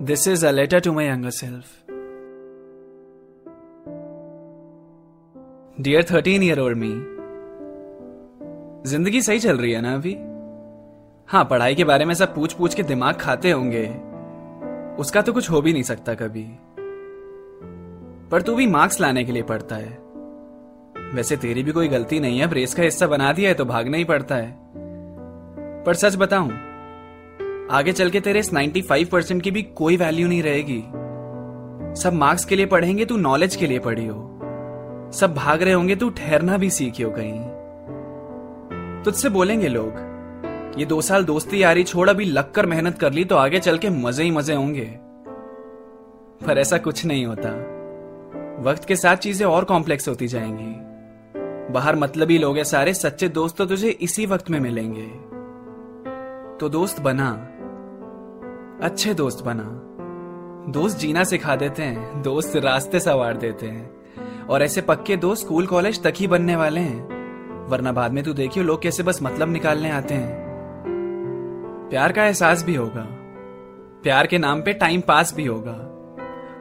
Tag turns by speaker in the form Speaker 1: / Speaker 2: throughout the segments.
Speaker 1: This is a letter to my younger self. Dear thirteen year old me ज़िंदगी सही चल रही है ना अभी? हाँ पढ़ाई के बारे में सब पूछ पूछ के दिमाग खाते होंगे। उसका तो कुछ हो भी नहीं सकता कभी। पर तू भी मार्क्स लाने के लिए पढ़ता है। वैसे तेरी भी कोई गलती नहीं है ब्रेस का हिस्सा बना दिया है तो भागना ही पड़ता है। पर सच बताऊँ आगे चल के तेरे इस 95 परसेंट की भी कोई वैल्यू नहीं रहेगी। सब मार्क्स के लिए पढ़ेंगे, तू नॉलेज के लिए पढ़ी हो। सब भाग रहे होंगे, तू ठहरना भी सीखी हो कहीं। तुझसे बोलेंगे लोग, ये दो साल दोस्ती यारी छोड़, अभी लग कर मेहनत कर ली तो आगे चल के मज़े ही मज़े होंगे। पर ऐसा कुछ नहीं होता। वक्त के साथ चीज़ें और कॉम्प्लेक्स होती जाएँगी। बाहर मतलबी लोग हैं सारे, सच्चे दोस्त तो तुझे इसी वक्त में मिलेंगे। तो दोस्त बना। अच्छे दोस्त बना। दोस्त जीना सिखा देते हैं, दोस्त रास्ते सवार देते हैं। और ऐसे पक्के दोस्त स्कूल कॉलेज तक ही बनने वाले हैं। वरना बाद में तू देखियो लोग कैसे बस मतलब निकालने आते हैं। प्यार का एहसास भी होगा। प्यार के नाम पे टाइम पास भी होगा।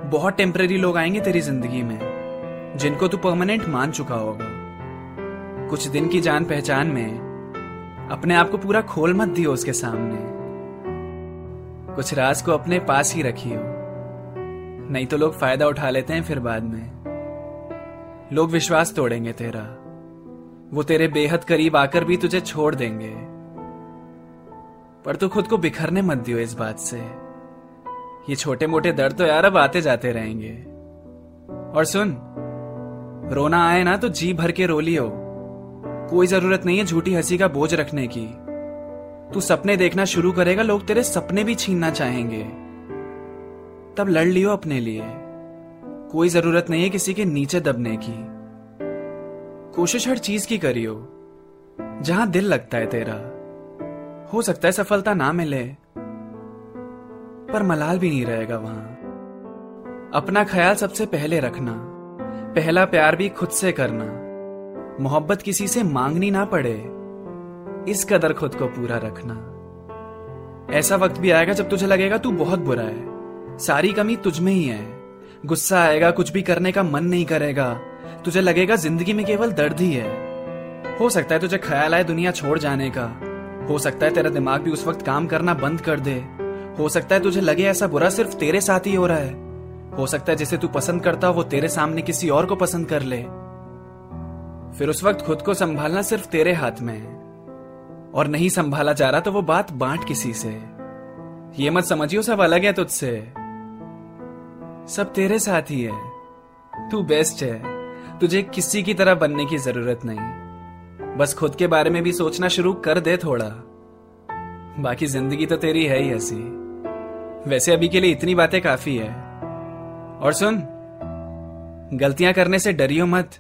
Speaker 1: बहुत टेम्पररी लोग आएँगे तेरी ज़िंदगी में, जिनको तू परमानेंट मान चुका होगा। कुछ दिन की जान पहचान में अपने आप को पूरा खोल मत दियो उसके सामने। कुछ राज को अपने पास ही रखी हो। नहीं तो लोग फ़ायदा उठा लेते हैं फिर बाद में। लोग विश्वास तोड़ेंगे तेरा। वो तेरे बेहद करीब आकर भी तुझे छोड़ देंगे। पर तू खुद को बिखरने मत दियो इस बात से। ये छोटे मोटे दर्द तो यार अब आते जाते रहेंगे। और सुन, रोना आए ना तो जी भर के रो लियो। कोई ज़रूरत नहीं है झूठी हँसी का बोझ रखने की। तू सपने देखना शुरू करेगा, लोग तेरे सपने भी छीनना चाहेंगे। तब लड़ लियो अपने लिए। कोई ज़रूरत नहीं है किसी के नीचे दबने की। कोशिश हर चीज़ की करियो, जहाँ दिल लगता है तेरा। हो सकता है सफलता ना मिले, पर मलाल भी नहीं रहेगा वहाँ। अपना ख्याल सबसे पहले रखना, पहला प्यार भी खुद से करना। मोहब्बत किसी से मांगनी ना पड़े। इस कदर खुद को पूरा रखना। ऐसा वक्त भी आएगा जब तुझे लगेगा तू बहुत बुरा है। सारी कमी तुझ में ही है। गुस्सा आएगा, कुछ भी करने का मन नहीं करेगा। तुझे लगेगा ज़िंदगी में केवल दर्द ही है। हो सकता है तुझे ख्याल आए दुनिया छोड़ जाने का। हो सकता है तेरा दिमाग भी उस वक्त काम करना बंद कर दे। हो सकता है तुझे लगे ऐसा बुरा सिर्फ़ तेरे साथ ही हो रहा है। हो सकता है जिसे तू पसंद करता वो तेरे सामने किसी और को पसंद कर ले। फिर उस वक्त खुद को संभालना सिर्फ़ तेरे हाथ में है। और नहीं संभाला जा रहा तो वो बात बांट किसी से। ये मत समझियो, सब अलग है तुझसे। सब तेरे साथ ही है। तू बेस्ट है। तुझे किसी की तरह बनने की ज़रूरत नहीं। बस खुद के बारे में भी सोचना शुरू कर दे थोड़ा। बाकी ज़िंदगी तो तेरी है ही ऐसी। वैसे अभी के लिए इतनी बातें काफ़ी है। और सुन, गलतियाँ करने से डरियो मत।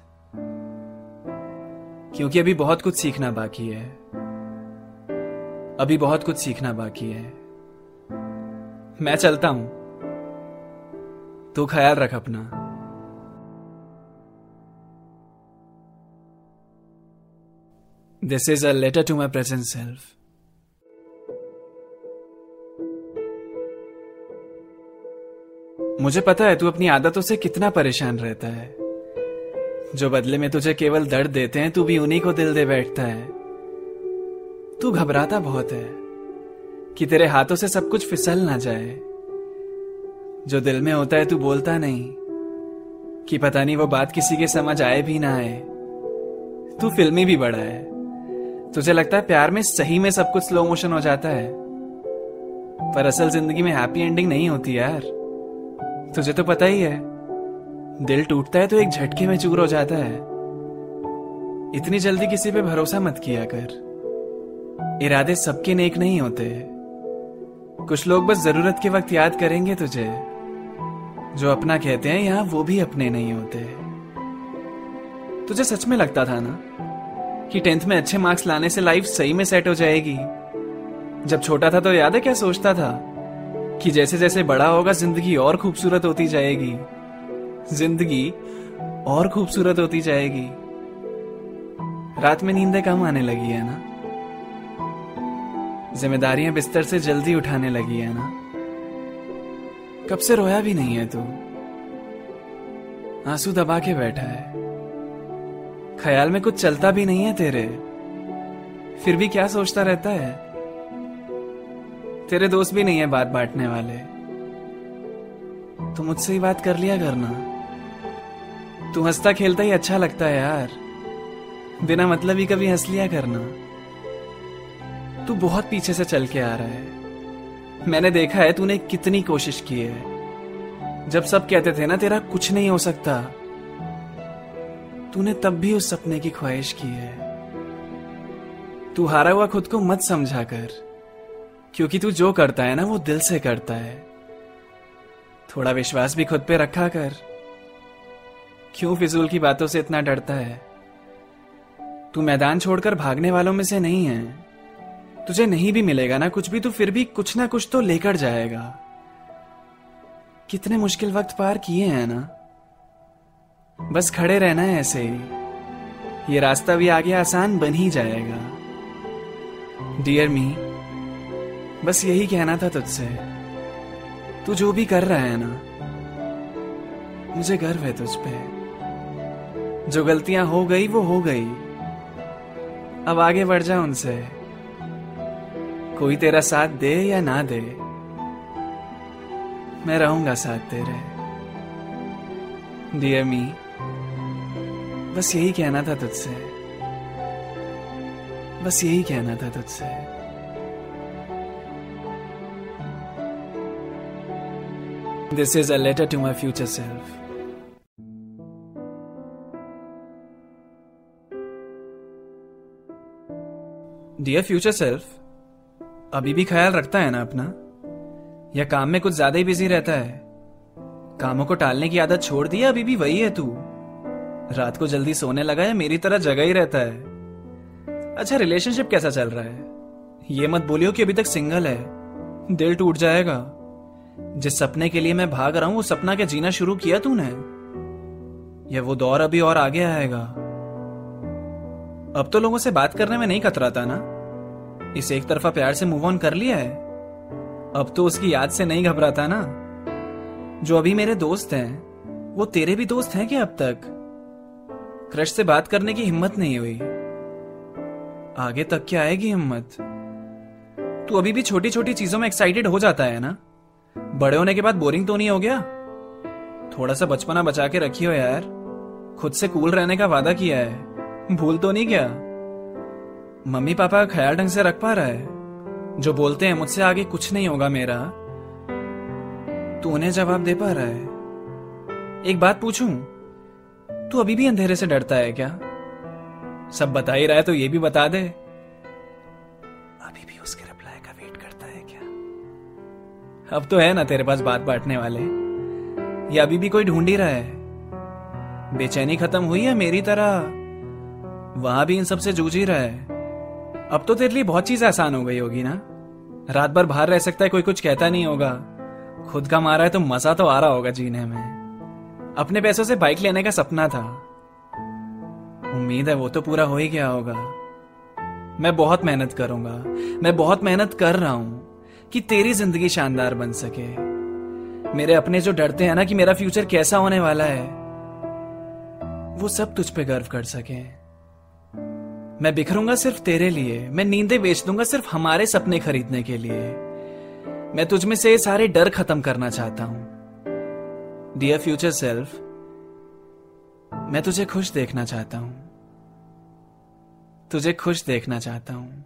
Speaker 1: क्योंकि अभी बहुत कुछ सीखना बाकी है। अभी बहुत कुछ सीखना बाकी है। मैं चलता हूँ। तू ख्याल रख अपना। This is a letter to my present self मुझे पता है तू अपनी आदतों से कितना परेशान रहता है। जो बदले में तुझे केवल दर्द देते हैं, तू भी उन्हीं को दिल दे बैठता है। तू घबराता बहुत है कि तेरे हाथों से सब कुछ फिसल ना जाए। जो दिल में होता है तू बोलता नहीं कि पता नहीं वो बात किसी के समझ आए भी ना आए। तू फिल्मी भी बड़ा है। तुझे लगता है प्यार में सही में सब कुछ स्लो मोशन हो जाता है। पर असल ज़िंदगी में हैप्पी एंडिंग नहीं होती यार। तुझे तो पता ही है। दिल टूटता है तो एक झटके में चूर हो जाता है। इतनी जल्दी किसी पे भरोसा मत किया कर। इरादे सबके नेक नहीं होते। कुछ लोग बस ज़रूरत के वक्त याद करेंगे तुझे। जो अपना कहते हैं, यहाँ वो भी अपने नहीं होते। तुझे सच में लगता था ना कि टेंथ में अच्छे मार्क्स लाने से लाइफ सही में सेट हो जाएगी? जब छोटा था तो याद है क्या सोचता था कि जैसे जैसे बड़ा होगा, ज़िंदगी और खूबसूरत होती जाएगी। ज़िंदगी और खूबसूरत होती जाएगी। रात में नींदें कम आने लगी, है ना? जिम्मेदारियाँ बिस्तर से जल्दी उठाने लगी है ना? कब से रोया भी नहीं है तू? आँसू दबा के बैठा है। ख्याल में कुछ चलता भी नहीं है तेरे। फिर भी क्या सोचता रहता है? तेरे दोस्त भी नहीं है बात बांटने वाले। तू मुझसे ही बात कर लिया करना। तू हंसता खेलता ही अच्छा लगता है यार। बिना मतलब ही कभी हंस लिया करना। तू बहुत पीछे से चल के आ रहा है। मैंने देखा है तूने कितनी कोशिश की है। जब सब कहते थे ना, तेरा कुछ नहीं हो सकता। तूने तब भी उस सपने की ख्वाहिश की है। तू हारा हुआ खुद को मत समझा कर, क्योंकि तू जो करता है ना, वो दिल से करता है। थोड़ा विश्वास भी खुद पे रखा कर। क्यों फिजूल की बातों से इतना डरता है? तू मैदान छोड़कर भागने वालों में से नहीं है। तुझे नहीं भी मिलेगा ना कुछ भी तो फिर भी कुछ ना कुछ तो लेकर जाएगा। कितने मुश्किल वक्त पार किए हैं ना। बस खड़े रहना है ऐसे ही। ये रास्ता भी आगे आसान बन ही जाएगा। डियर मी बस यही कहना था तुझसे। तू जो भी कर रहा है ना, मुझे गर्व है तुझ पे। जो गलतियाँ हो गई, वो हो गई। अब आगे बढ़ जा उनसे। कोई तेरा साथ दे या ना दे, मैं रहूँगा साथ तेरे। डियर मी बस यही कहना था तुझसे। बस यही कहना था तुझसे। This is a letter to my future self dear future self अभी भी ख्याल रखता है ना अपना? या काम में कुछ ज़्यादा ही बिज़ी रहता है? कामों को टालने की आदत छोड़ दी अभी भी वही है तू? रात को जल्दी सोने लगा या मेरी तरह जगह ही रहता है। अच्छा रिलेशनशिप कैसा चल रहा है? ये मत बोलियो कि अभी तक सिंगल है। दिल टूट जाएगा। जिस सपने के लिए मैं भाग रहा हूँ, वो सपना क्या जीना शुरू किया तूने? या वो दौर अभी और आगे आएगा? अब तो लोगों से बात करने में नहीं कतराता ना? इस एक तरफा प्यार से मूव ऑन कर लिया है। अब तो उसकी याद से नहीं घबराता ना। जो अभी मेरे दोस्त हैं, वो तेरे भी दोस्त हैं क्या अब तक? क्रश से बात करने की हिम्मत नहीं हुई। आगे तक क्या आएगी हिम्मत? तू अभी भी छोटी छोटी चीज़ों में एक्साइटेड हो जाता है ना? बड़े होने के बाद बोरिंग तो नहीं हो गया? थोड़ा सा बचपना बचा के रखियो यार। खुद से कूल रहने का वादा किया है। भूल तो नहीं क्या? मम्मी पापा का ख्याल ढंग से रख पा रहा है। जो बोलते हैं, मुझसे आगे कुछ नहीं होगा मेरा। तू उन्हें जवाब दे पा रहा है। एक बात पूछूँ? तू अभी भी अंधेरे से डरता है क्या? सब बता ही रहा है तो ये भी बता दे। अभी भी उसके रिप्लाई का वेट करता है क्या? अब तो है ना तेरे पास बात बांटने वाले। या अभी भी कोई ढूंढ ही रहा है। बेचैनी खत्म हुई है मेरी तरह। वहाँ भी इन सबसे जूझ ही रहा है। अब तो तेरे लिए बहुत चीज़ आसान हो गई होगी ना? रात भर बाहर रह सकता है, कोई कुछ कहता नहीं होगा। खुद का मारा है तो मज़ा तो आ रहा होगा जीने में। अपने पैसों से बाइक लेने का सपना था। उम्मीद है वो तो पूरा हो ही गया होगा। मैं बहुत मेहनत करूँगा। मैं बहुत मेहनत कर रहा हूँ कि तेरी ज़िंदगी शानदार बन सके। मेरे अपने जो डरते हैं ना कि मेरा फ्यूचर कैसा होने वाला है, वो सब तुझ पे गर्व कर सके। मैं बिखरूँगा सिर्फ़ तेरे लिए। मैं नींदे बेच दूँगा सिर्फ़ हमारे सपने खरीदने के लिए। मैं तुझ में से सारे डर खत्म करना चाहता हूँ। डियर फ्यूचर सेल्फ मैं तुझे खुश देखना चाहता हूँ। तुझे खुश देखना चाहता हूँ।